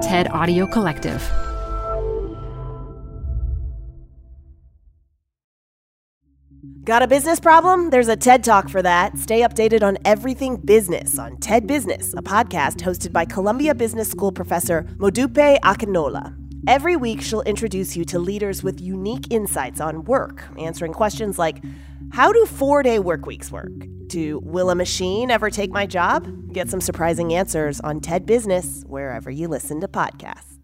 TED Audio Collective. Got a business problem? There's a TED Talk for that. Stay updated on everything business on TED Business, a podcast hosted by Columbia Business School professor Modupe Akinola. Every week, she'll introduce you to leaders with unique insights on work, answering questions like How do four day work weeks work? To Will a machine ever take my job? Get some surprising answers on TED Business, wherever you listen to podcasts.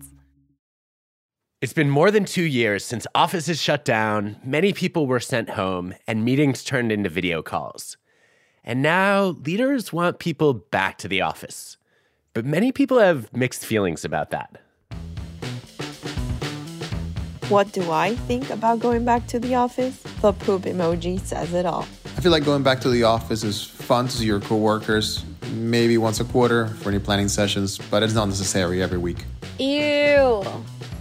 It's been more than two years since offices shut down, many people were sent home, and meetings turned into video calls. And now leaders want people back to the office. But many people have mixed feelings about that. What do I think about going back to the office? The poop emoji says it all. I feel like going back to the office is fun to see your coworkers, maybe once a quarter for any planning sessions, but it's not necessary every week. Ew.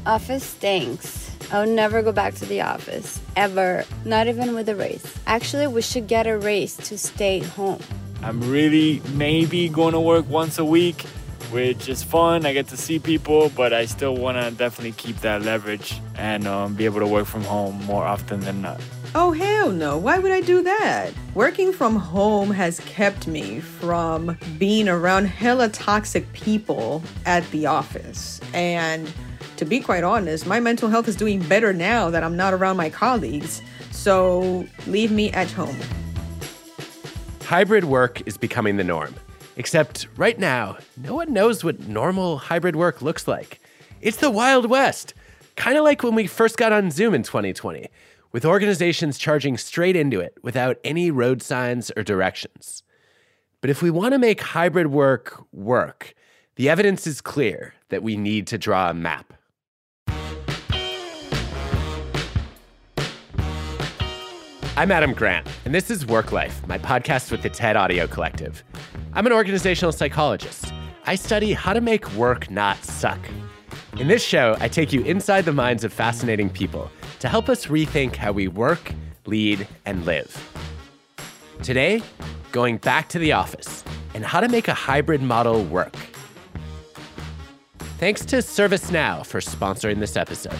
Office stinks. I'll never go back to the office. Ever. Not even with a raise. Actually, we should get a raise to stay home. I'm really maybe going to work once a week, which is fun. I get to see people, but I still want to definitely keep that leverage and um, be able to work from home more often than not. Oh, hell no. Why would I do that? Working from home has kept me from being around hella toxic people at the office. And to be quite honest, my mental health is doing better now that I'm not around my colleagues. So leave me at home. Hybrid work is becoming the norm. Except right now, no one knows what normal hybrid work looks like. It's the Wild West, kind of like when we first got on Zoom in 2020, with organizations charging straight into it without any road signs or directions. But if we want to make hybrid work work, the evidence is clear that we need to draw a map. I'm Adam Grant, and this is Work Life, my podcast with the TED Audio Collective. I'm an organizational psychologist. I study how to make work not suck. In this show, I take you inside the minds of fascinating people to help us rethink how we work, lead, and live. Today, going back to the office and how to make a hybrid model work. Thanks to ServiceNow for sponsoring this episode.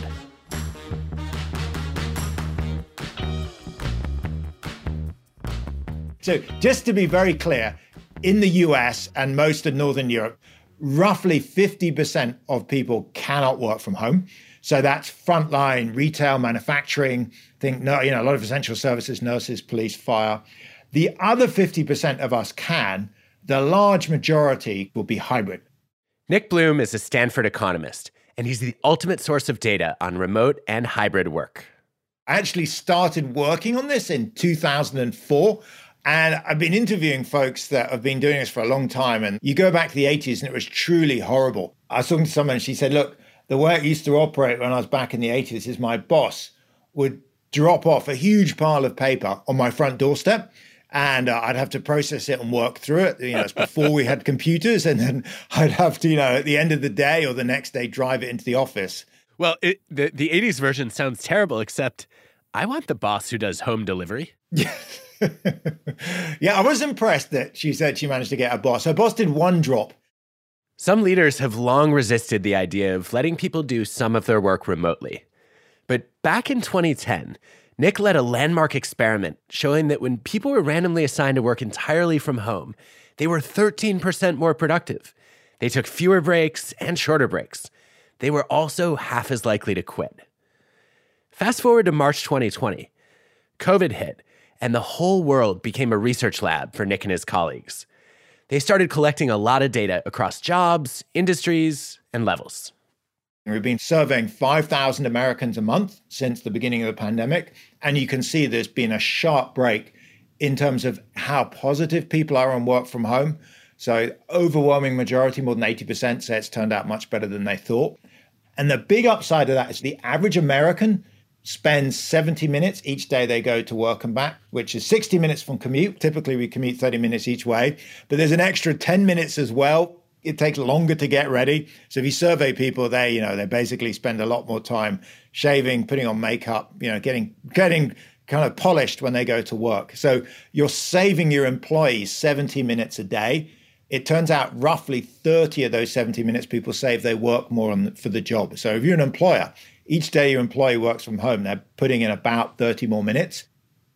So, just to be very clear, in the US and most of Northern Europe, roughly 50% of people cannot work from home. So that's frontline, retail, manufacturing, think no, you know, a lot of essential services, nurses, police, fire. The other 50% of us can, the large majority will be hybrid. Nick Bloom is a Stanford economist, and he's the ultimate source of data on remote and hybrid work. I actually started working on this in 2004. And I've been interviewing folks that have been doing this for a long time. And you go back to the 80s and it was truly horrible. I was talking to someone and she said, Look, the way it used to operate when I was back in the 80s is my boss would drop off a huge pile of paper on my front doorstep and uh, I'd have to process it and work through it. You know, it's before we had computers, and then I'd have to, you know, at the end of the day or the next day, drive it into the office. Well, it, the the '80s version sounds terrible, except I want the boss who does home delivery. Yeah. yeah, I was impressed that she said she managed to get a boss. Her boss did one drop. Some leaders have long resisted the idea of letting people do some of their work remotely. But back in 2010, Nick led a landmark experiment showing that when people were randomly assigned to work entirely from home, they were 13% more productive. They took fewer breaks and shorter breaks. They were also half as likely to quit. Fast forward to March 2020. COVID hit, and the whole world became a research lab for Nick and his colleagues. They started collecting a lot of data across jobs, industries, and levels. We've been surveying 5,000 Americans a month since the beginning of the pandemic, and you can see there's been a sharp break in terms of how positive people are on work from home. So, overwhelming majority, more than 80%, say it's turned out much better than they thought. And the big upside of that is the average American spends 70 minutes each day they go to work and back, which is 60 minutes from commute. Typically, we commute 30 minutes each way, but there's an extra 10 minutes as well. It takes longer to get ready. So if you survey people, they, you know, they basically spend a lot more time shaving, putting on makeup, you know, getting getting kind of polished when they go to work. So you're saving your employees 70 minutes a day. it turns out roughly 30 of those 70 minutes people save they work more on, for the job. So if you're an employer, each day your employee works from home, they're putting in about 30 more minutes.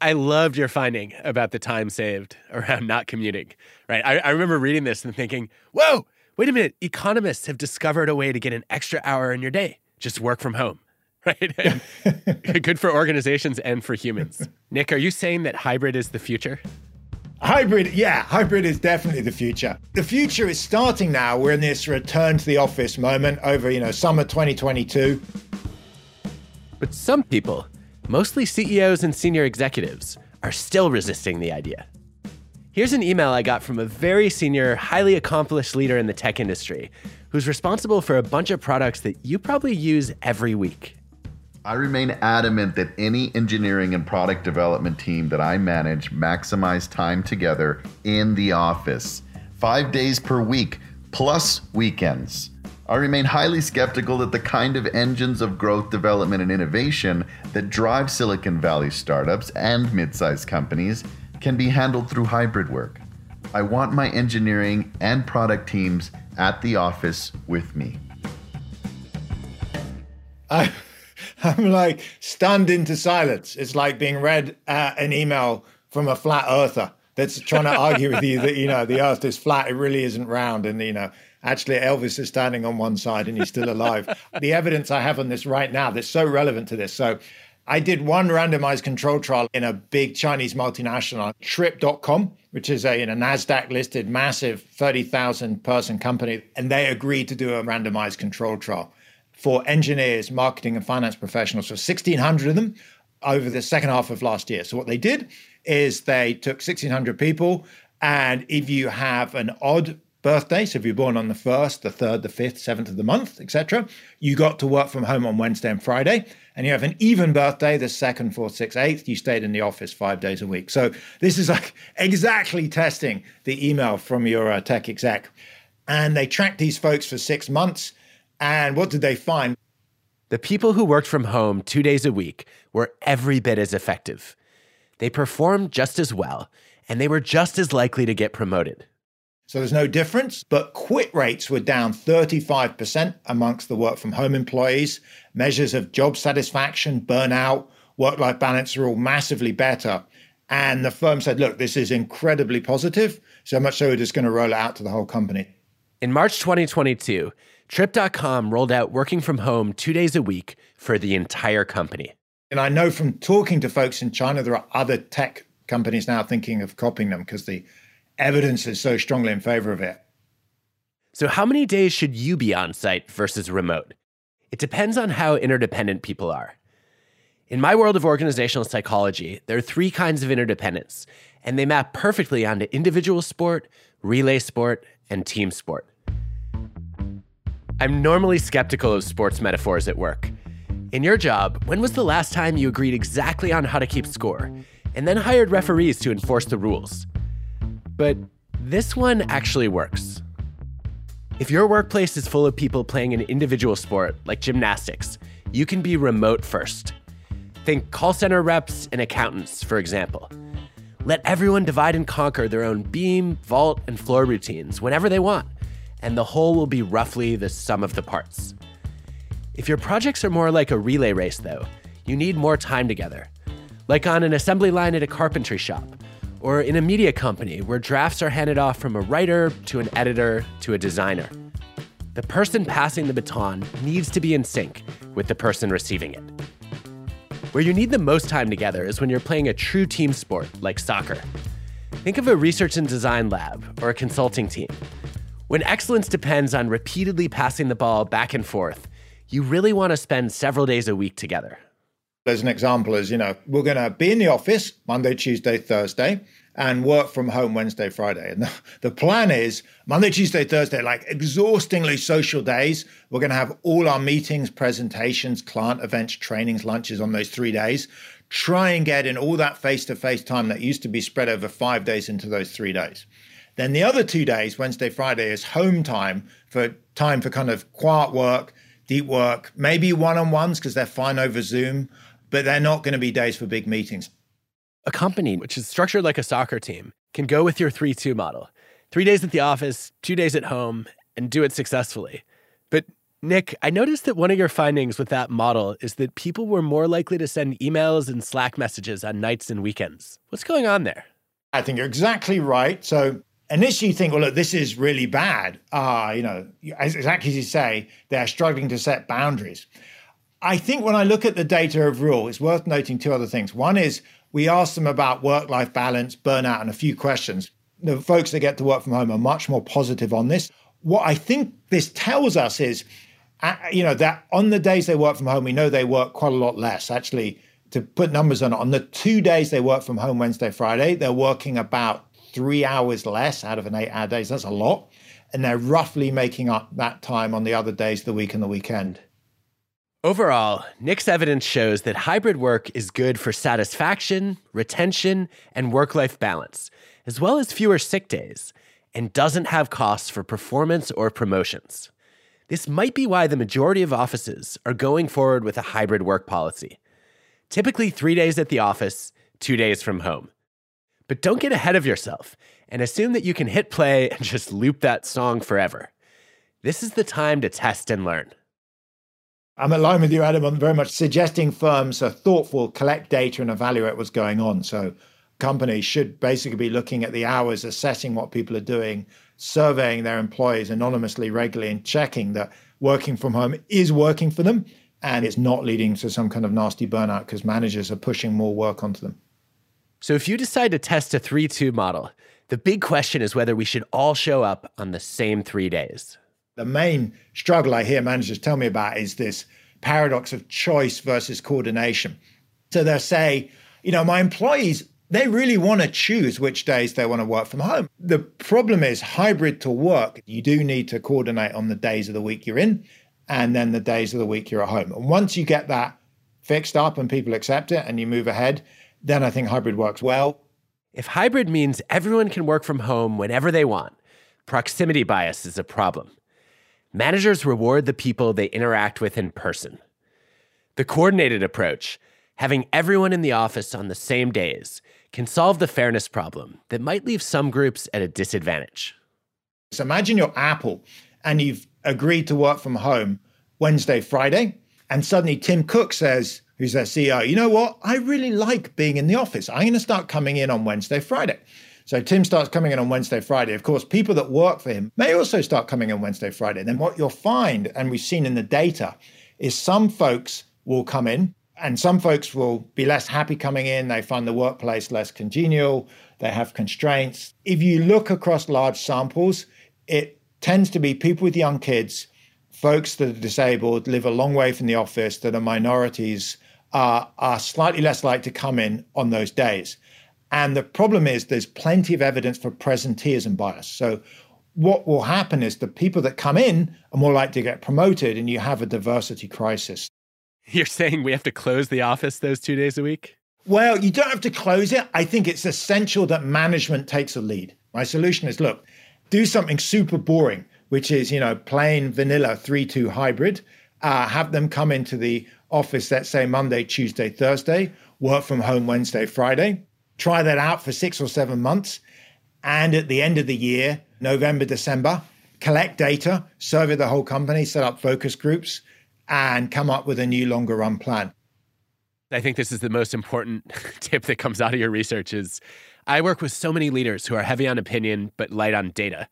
I loved your finding about the time saved around not commuting. Right. I, I remember reading this and thinking, whoa, wait a minute. Economists have discovered a way to get an extra hour in your day. Just work from home. Right. Good for organizations and for humans. Nick, are you saying that hybrid is the future? Hybrid, yeah, hybrid is definitely the future. The future is starting now. We're in this return to the office moment over, you know, summer 2022. But some people, mostly CEOs and senior executives, are still resisting the idea. Here's an email I got from a very senior, highly accomplished leader in the tech industry who's responsible for a bunch of products that you probably use every week. I remain adamant that any engineering and product development team that I manage maximize time together in the office, five days per week, plus weekends. I remain highly skeptical that the kind of engines of growth, development, and innovation that drive Silicon Valley startups and mid sized companies can be handled through hybrid work. I want my engineering and product teams at the office with me. I- I'm like stunned into silence. It's like being read uh, an email from a flat earther that's trying to argue with you that you know the earth is flat, it really isn't round, and you know actually Elvis is standing on one side and he's still alive. the evidence I have on this right now that's so relevant to this. So I did one randomized control trial in a big Chinese multinational, Trip.com, which is a, a NASDAQ listed massive 30,000 person company. And they agreed to do a randomized control trial for engineers, marketing, and finance professionals. So 1,600 of them over the second half of last year. So what they did is they took 1,600 people, and if you have an odd birthday, so if you're born on the first, the third, the fifth, seventh of the month, etc., you got to work from home on Wednesday and Friday. And you have an even birthday, the second, fourth, sixth, eighth, you stayed in the office five days a week. So this is like exactly testing the email from your uh, tech exec. And they tracked these folks for six months and what did they find? The people who worked from home two days a week were every bit as effective. They performed just as well, and they were just as likely to get promoted. So there's no difference, but quit rates were down 35% amongst the work from home employees. Measures of job satisfaction, burnout, work life balance are all massively better. And the firm said, look, this is incredibly positive, so much so we're just going to roll it out to the whole company. In March 2022, Trip.com rolled out working from home two days a week for the entire company. And I know from talking to folks in China, there are other tech companies now thinking of copying them because the evidence is so strongly in favor of it. So, how many days should you be on site versus remote? It depends on how interdependent people are. In my world of organizational psychology, there are three kinds of interdependence, and they map perfectly onto individual sport, relay sport, and team sport. I'm normally skeptical of sports metaphors at work. In your job, when was the last time you agreed exactly on how to keep score and then hired referees to enforce the rules? But this one actually works. If your workplace is full of people playing an individual sport like gymnastics, you can be remote first. Think call center reps and accountants, for example. Let everyone divide and conquer their own beam, vault, and floor routines whenever they want and the whole will be roughly the sum of the parts. If your projects are more like a relay race, though, you need more time together, like on an assembly line at a carpentry shop, or in a media company where drafts are handed off from a writer to an editor to a designer. The person passing the baton needs to be in sync with the person receiving it. Where you need the most time together is when you're playing a true team sport like soccer. Think of a research and design lab or a consulting team when excellence depends on repeatedly passing the ball back and forth, you really want to spend several days a week together. As an example, is you know, we're going to be in the office Monday, Tuesday, Thursday, and work from home Wednesday, Friday. And the, the plan is Monday, Tuesday, Thursday, like exhaustingly social days. We're going to have all our meetings, presentations, client events, trainings, lunches on those three days. Try and get in all that face to face time that used to be spread over five days into those three days. Then the other two days, Wednesday, Friday, is home time for time for kind of quiet work, deep work, maybe one on ones because they're fine over Zoom, but they're not going to be days for big meetings. A company which is structured like a soccer team can go with your 3 2 model. Three days at the office, two days at home, and do it successfully. But Nick, I noticed that one of your findings with that model is that people were more likely to send emails and Slack messages on nights and weekends. What's going on there? I think you're exactly right. So initially you think, well, look, this is really bad. Ah, uh, you know, exactly as you say, they're struggling to set boundaries. I think when I look at the data overall, it's worth noting two other things. One is we asked them about work life balance, burnout, and a few questions. The folks that get to work from home are much more positive on this. What I think this tells us is, uh, you know, that on the days they work from home, we know they work quite a lot less. Actually, to put numbers on it, on the two days they work from home, Wednesday, Friday, they're working about three hours less out of an eight hour days. That's a lot. And they're roughly making up that time on the other days of the week and the weekend. Overall, Nick's evidence shows that hybrid work is good for satisfaction, retention, and work life balance, as well as fewer sick days, and doesn't have costs for performance or promotions. This might be why the majority of offices are going forward with a hybrid work policy. Typically, three days at the office, two days from home. But don't get ahead of yourself and assume that you can hit play and just loop that song forever. This is the time to test and learn. I'm aligned with you, Adam, on very much suggesting firms are thoughtful, collect data, and evaluate what's going on. So companies should basically be looking at the hours, assessing what people are doing, surveying their employees anonymously regularly, and checking that working from home is working for them and it's not leading to some kind of nasty burnout because managers are pushing more work onto them. So if you decide to test a 3 2 model, the big question is whether we should all show up on the same three days. The main struggle I hear managers tell me about is this paradox of choice versus coordination. So they'll say, you know, my employees, they really want to choose which days they want to work from home. The problem is hybrid to work, you do need to coordinate on the days of the week you're in and then the days of the week you're at home. And once you get that fixed up and people accept it and you move ahead, then I think hybrid works well. If hybrid means everyone can work from home whenever they want, proximity bias is a problem managers reward the people they interact with in person. The coordinated approach, having everyone in the office on the same days, can solve the fairness problem that might leave some groups at a disadvantage. So imagine you're Apple and you've agreed to work from home Wednesday, Friday, and suddenly Tim Cook says, who's their CEO, you know what? I really like being in the office. I'm going to start coming in on Wednesday, Friday. So Tim starts coming in on Wednesday, Friday. Of course, people that work for him may also start coming in Wednesday, Friday. Then what you'll find, and we've seen in the data, is some folks will come in and some folks will be less happy coming in. They find the workplace less congenial. They have constraints. If you look across large samples, it tends to be people with young kids, folks that are disabled, live a long way from the office, that are minorities, are, are slightly less likely to come in on those days. And the problem is there's plenty of evidence for presenteeism bias. So what will happen is the people that come in are more likely to get promoted and you have a diversity crisis. You're saying we have to close the office those two days a week? Well, you don't have to close it. I think it's essential that management takes a lead. My solution is look, do something super boring, which is, you know, plain vanilla 3 2 hybrid. Uh, have them come into the office, let's say Monday, Tuesday, Thursday, work from home Wednesday, Friday try that out for six or seven months. And at the end of the year, November, December, collect data, survey the whole company, set up focus groups, and come up with a new longer run plan. I think this is the most important tip that comes out of your research is I work with so many leaders who are heavy on opinion but light on data.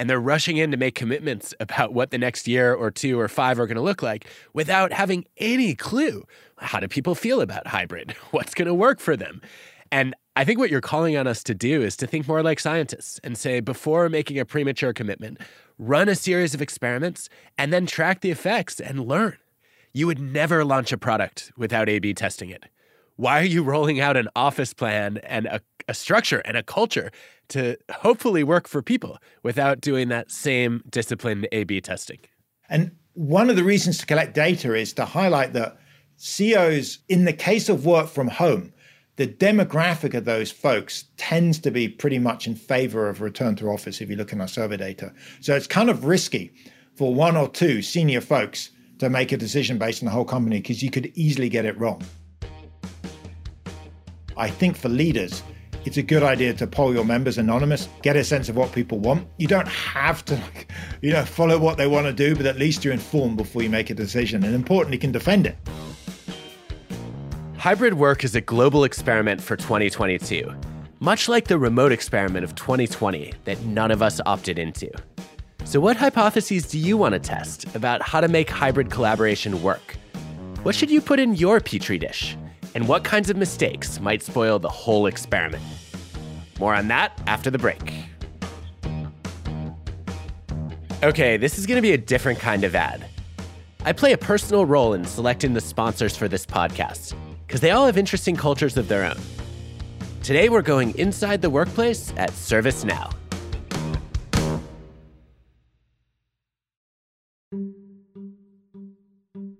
And they're rushing in to make commitments about what the next year or two or five are going to look like without having any clue. How do people feel about hybrid? What's going to work for them? And I think what you're calling on us to do is to think more like scientists and say, before making a premature commitment, run a series of experiments and then track the effects and learn. You would never launch a product without A B testing it. Why are you rolling out an office plan and a, a structure and a culture to hopefully work for people without doing that same disciplined A B testing? And one of the reasons to collect data is to highlight that CEOs, in the case of work from home, the demographic of those folks tends to be pretty much in favor of return to office if you look in our survey data. So it's kind of risky for one or two senior folks to make a decision based on the whole company because you could easily get it wrong. I think for leaders, it's a good idea to poll your members anonymous, get a sense of what people want. You don't have to, like, you know, follow what they want to do, but at least you're informed before you make a decision, and importantly, can defend it. Hybrid work is a global experiment for 2022, much like the remote experiment of 2020 that none of us opted into. So, what hypotheses do you want to test about how to make hybrid collaboration work? What should you put in your petri dish? And what kinds of mistakes might spoil the whole experiment? More on that after the break. Okay, this is going to be a different kind of ad. I play a personal role in selecting the sponsors for this podcast because they all have interesting cultures of their own. Today, we're going inside the workplace at ServiceNow.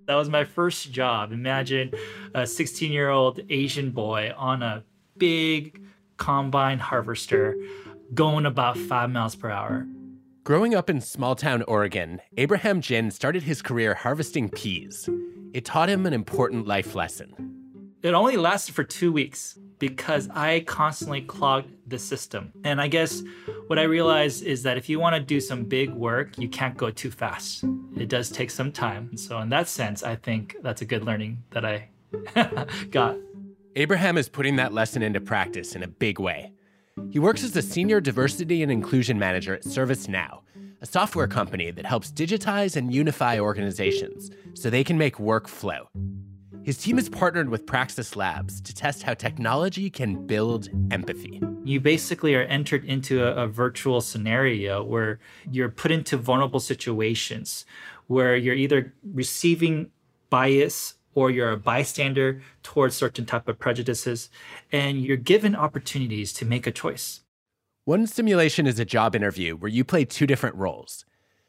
That was my first job. Imagine a 16 year old Asian boy on a big combine harvester going about five miles per hour. Growing up in small town Oregon, Abraham Jin started his career harvesting peas. It taught him an important life lesson. It only lasted for two weeks because I constantly clogged the system. And I guess what I realized is that if you want to do some big work, you can't go too fast. It does take some time. So, in that sense, I think that's a good learning that I got. Abraham is putting that lesson into practice in a big way. He works as a senior diversity and inclusion manager at ServiceNow, a software company that helps digitize and unify organizations so they can make work flow. His team has partnered with Praxis Labs to test how technology can build empathy. You basically are entered into a, a, virtual scenario where you're put into vulnerable situations where you're either receiving bias or you're a bystander towards certain type of prejudices and you're given opportunities to make a choice. One simulation is a job interview where you play two different roles.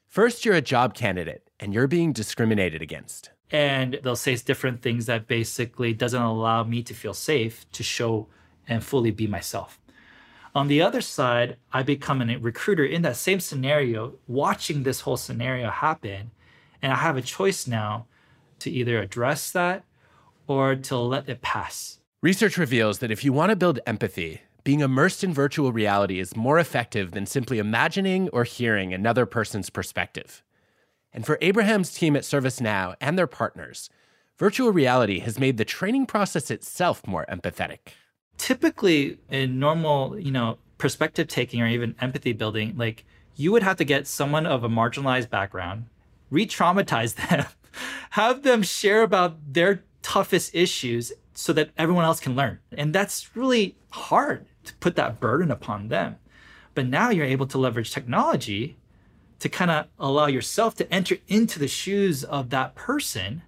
First, you're a job candidate and you're being discriminated against and they'll say different things that basically doesn't allow me to feel safe to show and fully be myself. On the other side i become a recruiter in that same scenario watching this whole scenario happen and i have a choice now to either address that or to let it pass. Research reveals that if you want to build empathy being immersed in virtual reality is more effective than simply imagining or hearing another person's perspective and for Abraham's team at ServiceNow and their partners, virtual reality has made the training process itself more empathetic. Typically, in normal, you know, perspective taking or even empathy building, like you would have to get someone of a marginalized background, re-traumatize them, have them share about their toughest issues so that everyone else can learn. And that's really hard to put that burden upon them. But now you're able to leverage technology to kind of allow yourself to enter into the shoes of that person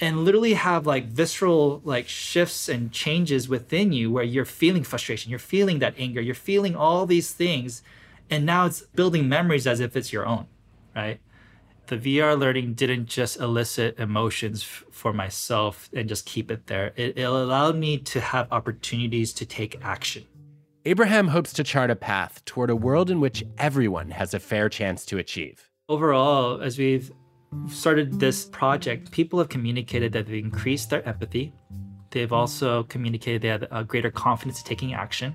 and literally have like visceral like shifts and changes within you where you're feeling frustration you're feeling that anger you're feeling all these things and now it's building memories as if it's your own right? The vr learning didn't just elicit emotions f- for myself and just keep it there. It, it allowed me to have opportunities to take action Abraham hopes to chart a path toward a world in which everyone has a fair chance to achieve. Overall, as we've started this project, people have communicated that they've increased their empathy. They've also communicated they have a greater confidence in taking action.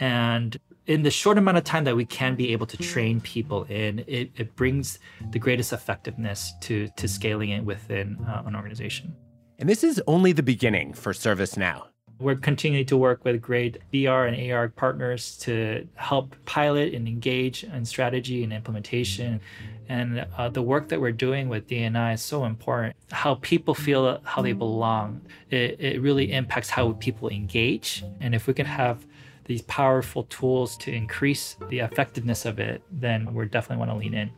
And in the short amount of time that we can be able to train people in, it, it brings the greatest effectiveness to, to scaling it within uh, an organization. And this is only the beginning for ServiceNow. We're continuing to work with great VR and AR partners to help pilot and engage in strategy and implementation. And uh, the work that we're doing with DNI is so important. How people feel how they belong, it, it really impacts how people engage. And if we can have these powerful tools to increase the effectiveness of it, then we definitely want to lean in.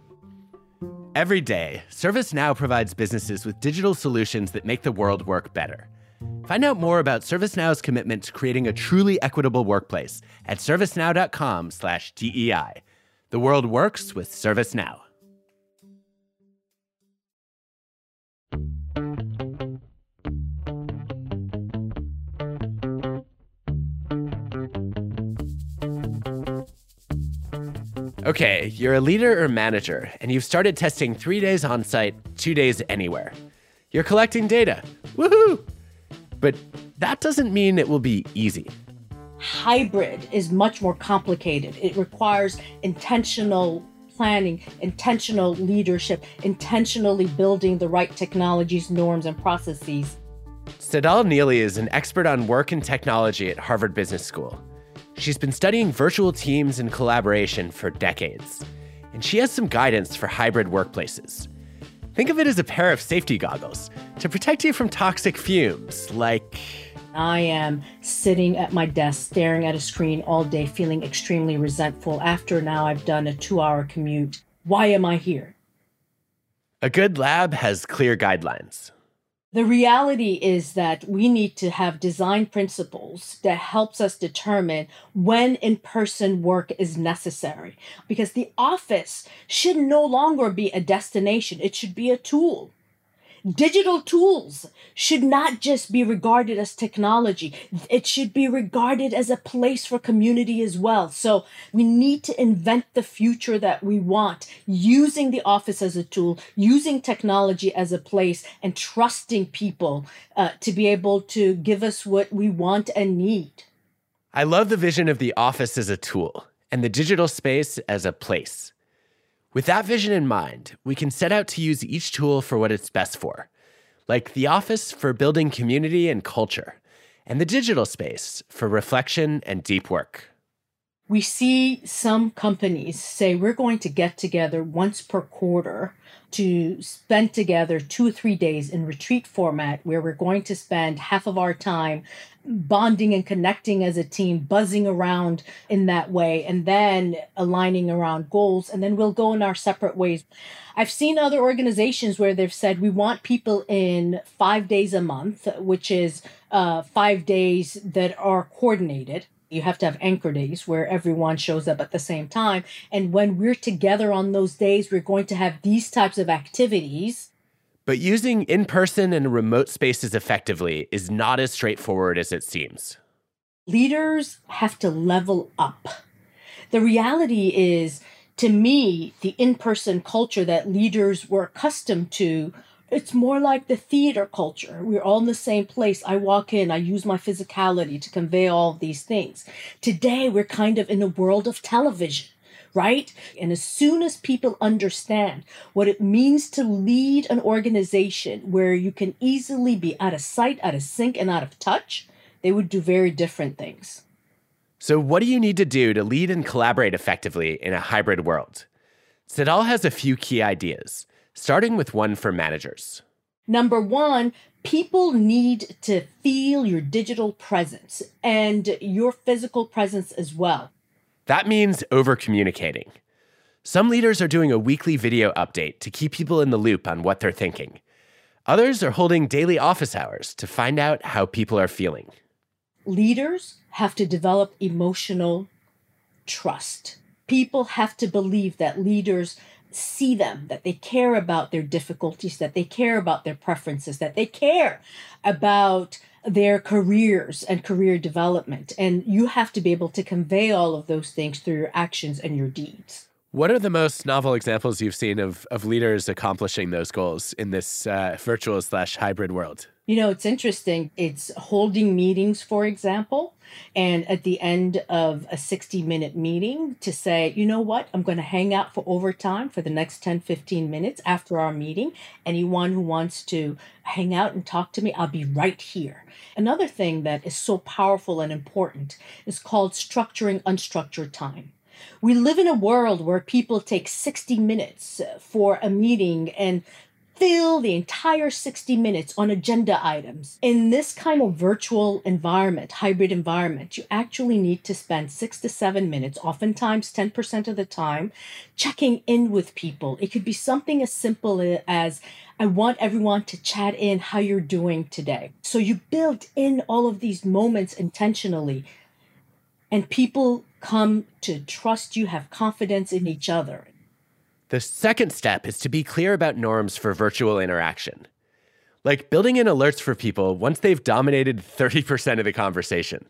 Every day, ServiceNow provides businesses with digital solutions that make the world work better. Find out more about ServiceNow's commitment to creating a truly equitable workplace at servicenow.com/dei. The world works with ServiceNow. Okay, you're a leader or manager, and you've started testing three days on site, two days anywhere. You're collecting data. Woohoo! But that doesn't mean it will be easy. Hybrid is much more complicated. It requires intentional planning, intentional leadership, intentionally building the right technologies, norms, and processes. Tsedal Neeley is an expert on work and technology at Harvard Business School. She's been studying virtual teams and collaboration for decades, and she has some guidance for hybrid workplaces. Think of it as a pair of safety goggles to protect you from toxic fumes, like I am sitting at my desk staring at a screen all day, feeling extremely resentful after now I've done a two hour commute. Why am I here? A good lab has clear guidelines. The reality is that we need to have design principles that helps us determine when in-person work is necessary because the office should no longer be a destination. It should be a tool digital tools should not just be regarded as technology. It should be regarded as a place for community as well. So we need to invent the future that we want using the office as a tool, using technology as a place, and trusting people uh, to be able to give us what we want and need. I love the vision of the office as a tool and the digital space as a place. With that vision in mind, we can set out to use each tool for what it's best for, like the office for building community and culture, and the digital space for reflection and deep work. We see some companies say we're going to get together once per quarter to spend together two or three days in retreat format where we're going to spend half of our time bonding and connecting as a team, buzzing around in that way, and then aligning around goals, and then we'll go in our separate ways. I've seen other organizations where they've said we want people in five days a month, which is uh, five days that are coordinated you have to have anchor days where everyone shows up at the same time. And when we're together on those days, we're going to have these types of activities. But using in person and remote spaces effectively is not as straightforward as it seems. Leaders have to level up. The reality is, to me, the in person culture that leaders were accustomed to it's more like the theater culture. We're all in the same place. I walk in, I use my physicality to convey all of these things. Today, we're kind of in a world of television, right? And as soon as people understand what it means to lead an organization where you can easily be out of sight, out of sync, and out of touch, they would do very different things. So, what do you need to do to lead and collaborate effectively in a hybrid world? Tsedal has a few key ideas starting with one for managers. Number one, people need to feel your digital presence and your physical presence as well. That means over communicating. Some leaders are doing a weekly video update to keep people in the loop on what they're thinking. Others are holding daily office hours to find out how people are feeling. Leaders have to develop emotional trust. People have to believe that leaders see them, that they care about their difficulties, that they care about their preferences, that they care about their careers and career development. And you have to be able to convey all of those things through your actions and your deeds. What are the most novel examples you've seen of, of leaders accomplishing those goals in this uh, virtual slash hybrid world? You know, it's interesting. It's holding meetings, for example, and at the end of a 60 minute meeting to say, you know what, I'm going to hang out for overtime for the next 10, 15 minutes after our meeting. Anyone who wants to hang out and talk to me, I'll be right here. Another thing that is so powerful and important is called structuring unstructured time. We live in a world where people take 60 minutes for a meeting and fill the entire 60 minutes on agenda items. In this kind of virtual environment, hybrid environment, you actually need to spend six to seven minutes, oftentimes 10% of the time, checking in with people. It could be something as simple as, I want everyone to chat in how you're doing today. So you build in all of these moments intentionally, and people come to trust you, have confidence in each other. The second step is to be clear about norms for virtual interaction. Like building in alerts for people once they've dominated 30% of the conversation,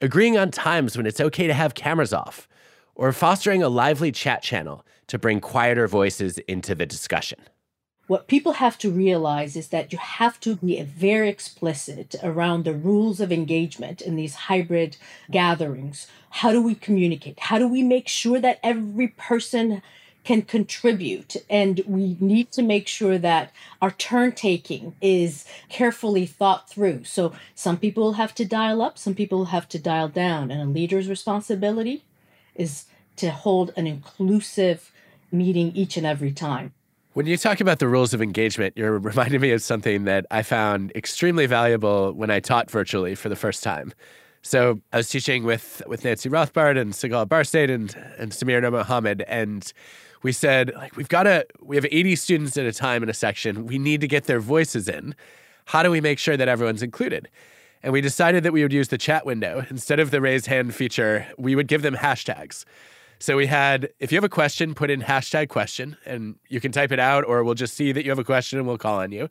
agreeing on times when it's okay to have cameras off, or fostering a lively chat channel to bring quieter voices into the discussion. What people have to realize is that you have to be very explicit around the rules of engagement in these hybrid gatherings. How do we communicate? How do we make sure that every person can contribute? And we need to make sure that our turn taking is carefully thought through. So some people have to dial up, some people have to dial down, and a leader's responsibility is to hold an inclusive meeting each and every time. When you talk about the rules of engagement, you're reminding me of something that I found extremely valuable when I taught virtually for the first time. So I was teaching with with Nancy Rothbard and Sigal Barsade and and Samir Nurmohamed, and we said like we've got to we have 80 students at a time in a section. We need to get their voices in. How do we make sure that everyone's included? And we decided that we would use the chat window instead of the raise hand feature. We would give them hashtags. So we had, if you have a question, put in hashtag question and you can type it out or we'll just see that you have a question and we'll call on you.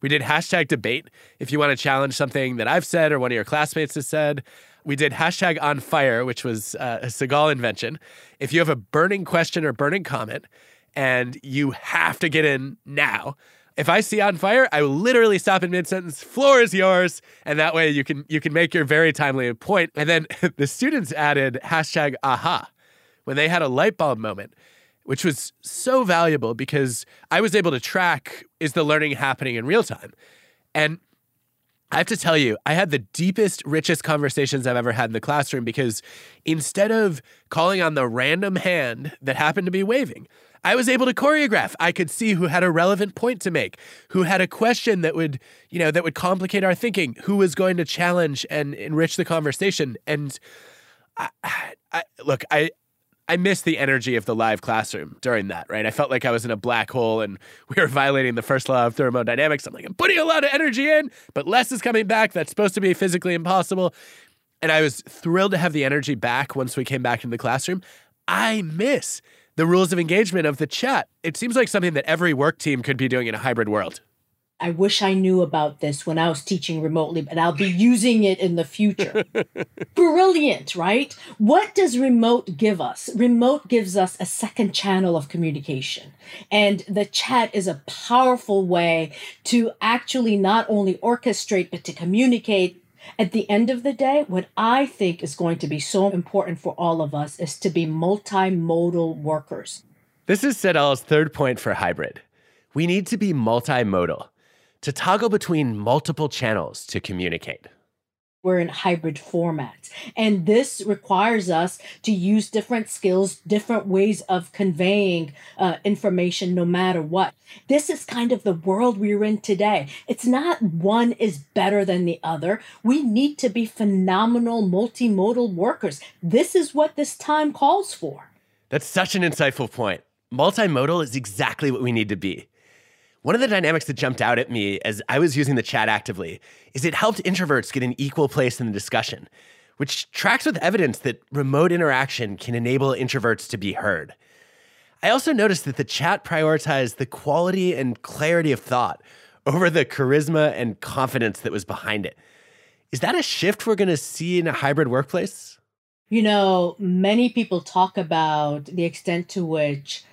We did hashtag debate if you want to challenge something that I've said or one of your classmates has said. We did hashtag on fire, which was uh, a Sigal invention. If you have a burning question or burning comment and you have to get in now, if I see on fire, I will literally stop in mid sentence. Floor is yours, and that way you can you can make your very timely point. And then the students added hashtag aha when they had a light bulb moment, which was so valuable because I was able to track is the learning happening in real time. And I have to tell you, I had the deepest, richest conversations I've ever had in the classroom because instead of calling on the random hand that happened to be waving, I was able to choreograph. I could see who had a relevant point to make, who had a question that would, you know, that would complicate our thinking, who was going to challenge and enrich the conversation. And I, I, look, I, I missed the energy of the live classroom during that, right? I felt like I was in a black hole and we were violating the first law of thermodynamics. I'm like, I'm putting a lot of energy in, but less is coming back. That's supposed to be physically impossible. And I was thrilled to have the energy back once we came back into the classroom. I miss the rules of engagement of the chat. It seems like something that every work team could be doing in a hybrid world. I wish I knew about this when I was teaching remotely, but I'll be using it in the future. Brilliant, right? What does remote give us? Remote gives us a second channel of communication. And the chat is a powerful way to actually not only orchestrate, but to communicate. At the end of the day, what I think is going to be so important for all of us is to be multimodal workers. This is Tsedal's third point for hybrid. We need to be multimodal to toggle between multiple channels to communicate. We're in hybrid formats. And this requires us to use different skills, different ways of conveying uh, information, no matter what. This is kind of the world we're in today. It's not one is better than the other. We need to be phenomenal multimodal workers. This is what this time calls for. That's such an insightful point. Multimodal is exactly what we need to be. One of the dynamics that jumped out at me as I was using the chat actively is it helped introverts get an equal place in the discussion, which tracks with evidence that remote interaction can enable introverts to be heard. I also noticed that the chat prioritized the quality and clarity of thought over the charisma and confidence that was behind it. Is that a shift we're going to see in a hybrid workplace? You know, many people talk about the extent to which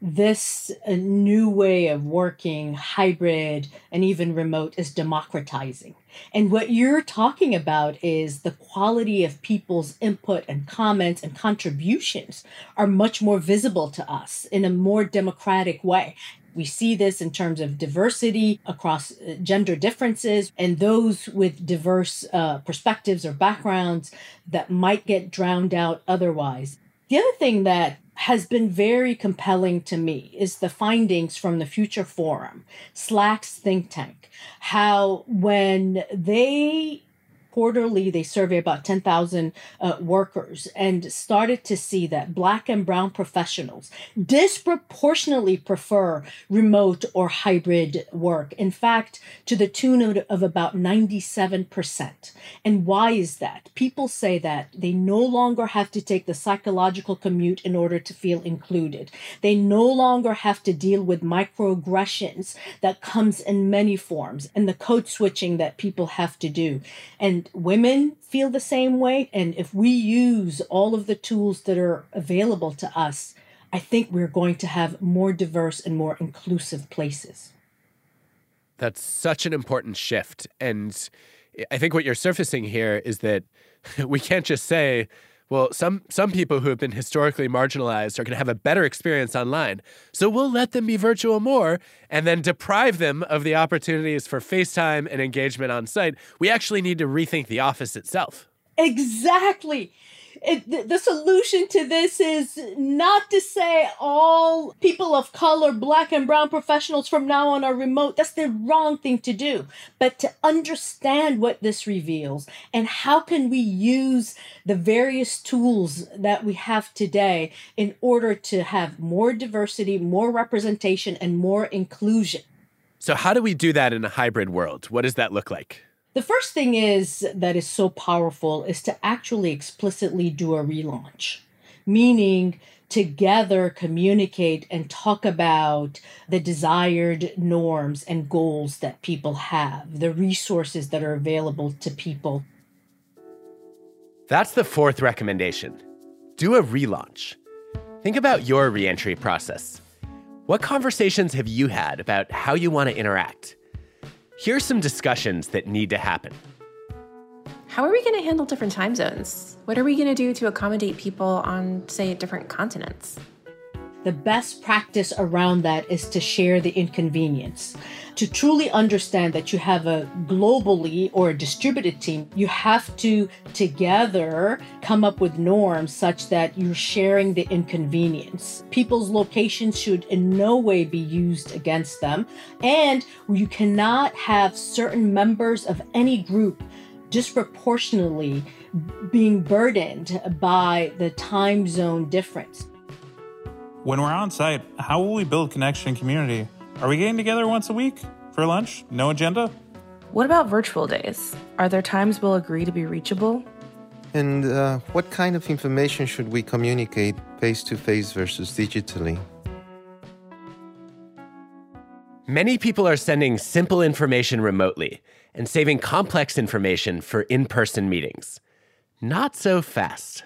this uh, new way of working, hybrid, and even remote is democratizing. And what you're talking about is the quality of people's input and comments and contributions are much more visible to us in a more democratic way. We see this in terms of diversity across uh, gender differences and those with diverse uh, perspectives or backgrounds that might get drowned out otherwise. The other thing that has been very compelling to me is the findings from the Future Forum, Slack's think tank, how when they quarterly they survey about 10,000 uh, workers and started to see that black and brown professionals disproportionately prefer remote or hybrid work. In fact to the tune of, of about 97% and why is that? People say that they no longer have to take the psychological commute in order to feel included. They no longer have to deal with microaggressions that comes in many forms and the code switching that people have to do. And and women feel the same way. And if we use all of the tools that are available to us, I think we're going to have more diverse and more inclusive places. That's such an important shift. And I think what you're surfacing here is that we can't just say, well, some some people who have been historically marginalized are going to have a better experience online. So we'll let them be virtual more and then deprive them of the opportunities for FaceTime and engagement on site. We actually need to rethink the office itself. Exactly it, the solution to this is not to say all people of color, black and brown professionals from now on are remote. That's the wrong thing to do. But to understand what this reveals and how can we use the various tools that we have today in order to have more diversity, more representation, and more inclusion. So, how do we do that in a hybrid world? What does that look like? The first thing is that is so powerful is to actually explicitly do a relaunch, meaning together communicate and talk about the desired norms and goals that people have, the resources that are available to people. That's the fourth recommendation. Do a relaunch. Think about your reentry process. What conversations have you had about how you want to interact? Here's some discussions that need to happen. How are we going to handle different time zones? What are we going to do to accommodate people on, say, different continents? The best practice around that is to share the inconvenience. To truly understand that you have a globally or a distributed team, you have to together come up with norms such that you're sharing the inconvenience. People's locations should in no way be used against them, and you cannot have certain members of any group disproportionately being burdened by the time zone difference. When we're on site, how will we build connection and community? Are we getting together once a week for lunch? No agenda? What about virtual days? Are there times we'll agree to be reachable? And uh, what kind of information should we communicate face to face versus digitally? Many people are sending simple information remotely and saving complex information for in person meetings. Not so fast.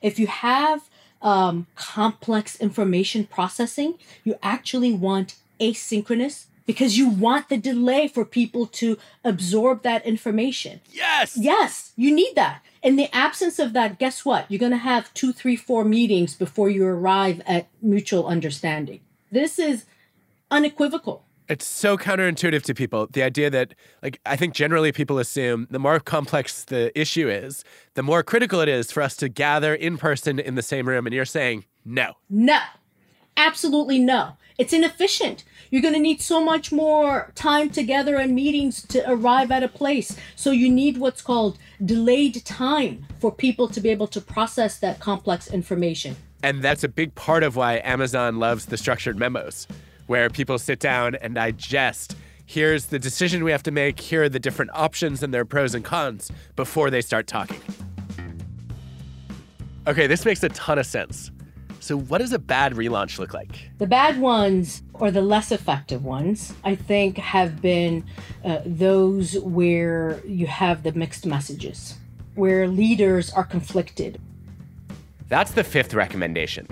If you have um, complex information processing, you actually want asynchronous because you want the delay for people to absorb that information. Yes. Yes, you need that. In the absence of that, guess what? You're going to have two, three, four meetings before you arrive at mutual understanding. This is unequivocal. It's so counterintuitive to people. The idea that, like, I think generally people assume the more complex the issue is, the more critical it is for us to gather in person in the same room. And you're saying no. No. Absolutely no. It's inefficient. You're going to need so much more time together and meetings to arrive at a place. So you need what's called delayed time for people to be able to process that complex information. And that's a big part of why Amazon loves the structured memos where people sit down and digest here's the decision we have to make, here are the different options and their pros and cons before they start talking. Okay, this makes a ton of sense. So, what does a bad relaunch look like? The bad ones, or the less effective ones, I think have been uh, those where you have the mixed messages, where leaders are conflicted. That's the fifth recommendation.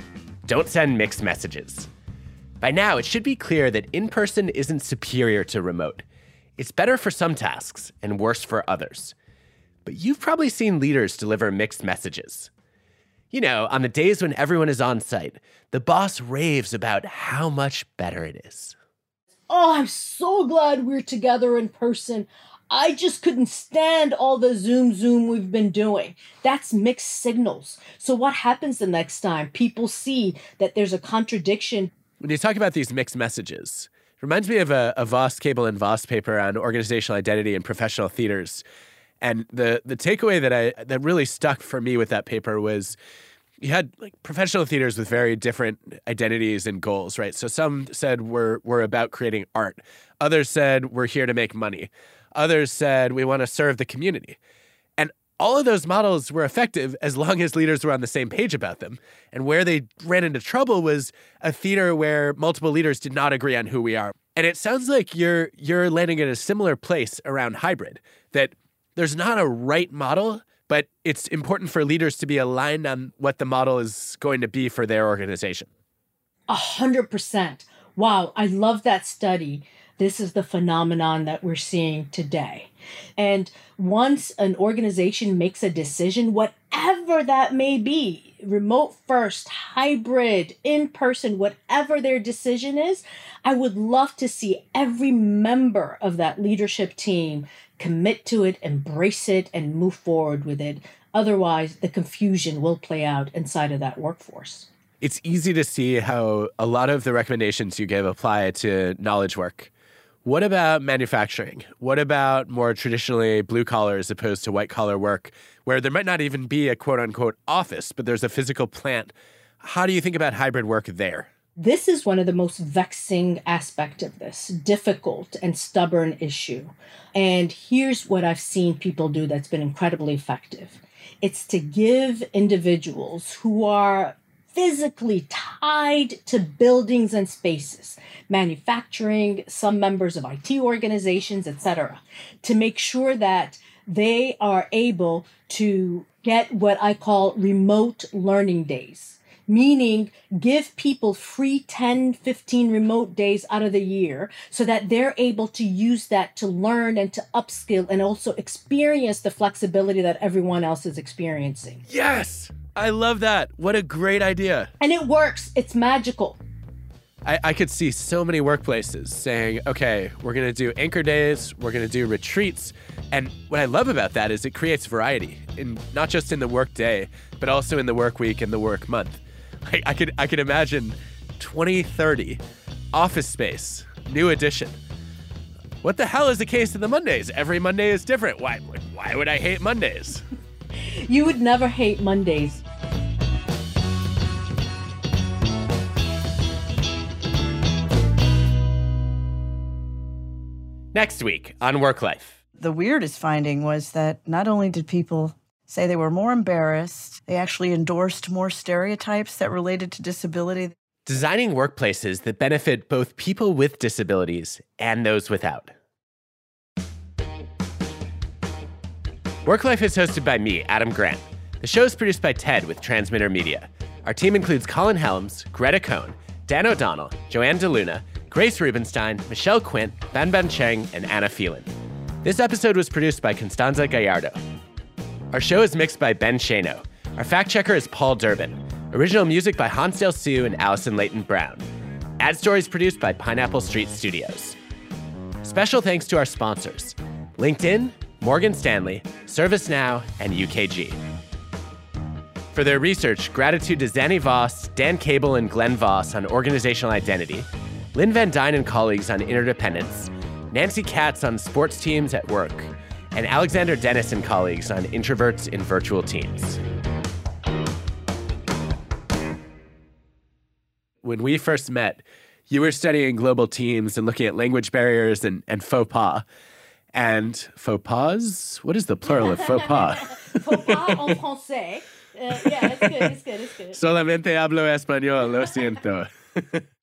Don't send mixed messages. By now, it should be clear that in person isn't superior to remote. It's better for some tasks and worse for others. But you've probably seen leaders deliver mixed messages. You know, on the days when everyone is on site, the boss raves about how much better it is. Oh, I'm so glad we're together in person. I just couldn't stand all the Zoom Zoom we've been doing. That's mixed signals. So, what happens the next time? People see that there's a contradiction when you talk about these mixed messages, it reminds me of a, a Voss Cable and Voss paper on organizational identity in professional theaters. And the the takeaway that I that really stuck for me with that paper was you had like professional theaters with very different identities and goals, right? So some said we're we're about creating art. Others said we're here to make money. Others said we want to serve the community all of those models were effective as long as leaders were on the same page about them. And where they ran into trouble was a theater where multiple leaders did not agree on who we are. And it sounds like you're you're landing in a similar place around hybrid that there's not a right model, but it's important for leaders to be aligned on what the model is going to be for their organization. A hundred percent. Wow, I love that study this is the phenomenon that we're seeing today. And once an organization makes a decision, whatever that may be, remote first, hybrid, in person, whatever their decision is, I would love to see every member of that leadership team commit to it, embrace it, and move forward with it. Otherwise, the confusion will play out inside of that workforce. It's easy to see how a lot of the recommendations you give apply to knowledge work. What about manufacturing? What about more traditionally blue collar as opposed to white collar work, where there might not even be a quote unquote office, but there's a physical plant? How do you think about hybrid work there? This is one of the most vexing aspect of this, difficult and stubborn issue. And here's what I've seen people do that's been incredibly effective. It's to give individuals who are physically tied to buildings and spaces, manufacturing, some members of IT organizations, etc., to make sure that they are able to get what I call remote learning days, meaning give people free 10, 15 remote days out of the year so that they're able to use that to learn and to upskill and also experience the flexibility that everyone else is experiencing. Yes! I love that. What a great idea. And it works, it's magical. I, I could see so many workplaces saying, okay, we're going to do anchor days, we're going to do retreats. And what I love about that is it creates variety, in, not just in the work day, but also in the work week and the work month. I, I could, I could imagine 2030 office space, new edition. What the hell is the case of the Mondays? Every Monday is different. Why, why would I hate Mondays? You would never hate Mondays. Next week on Work Life. The weirdest finding was that not only did people say they were more embarrassed, they actually endorsed more stereotypes that related to disability. Designing workplaces that benefit both people with disabilities and those without. Work Life is hosted by me, Adam Grant. The show is produced by TED with Transmitter Media. Our team includes Colin Helms, Greta Cohn, Dan O'Donnell, Joanne DeLuna, Grace Rubenstein, Michelle Quint, BanBan Cheng, and Anna Phelan. This episode was produced by Constanza Gallardo. Our show is mixed by Ben Chesneau. Our fact checker is Paul Durbin. Original music by Hansdale Hsu and Allison Leyton Brown. Ad stories produced by Pineapple Street Studios. Special thanks to our sponsors LinkedIn, Morgan Stanley, ServiceNow, and UKG. For their research, gratitude to Zannie Voss, Dan Cable, and Glenn Voss on organizational identity, Linn Van Dyne and colleagues on interdependence, Nancy Katz on sports teams at work, and Alexander Dennis and colleagues on introverts in virtual teams. When we first met, you were studying global teams and looking at language barriers and, and faux pas. And faux pas? What is the plural of faux pas? faux pas en français. Uh, yeah, it's good, it's good, it's good. Solamente hablo español, lo siento.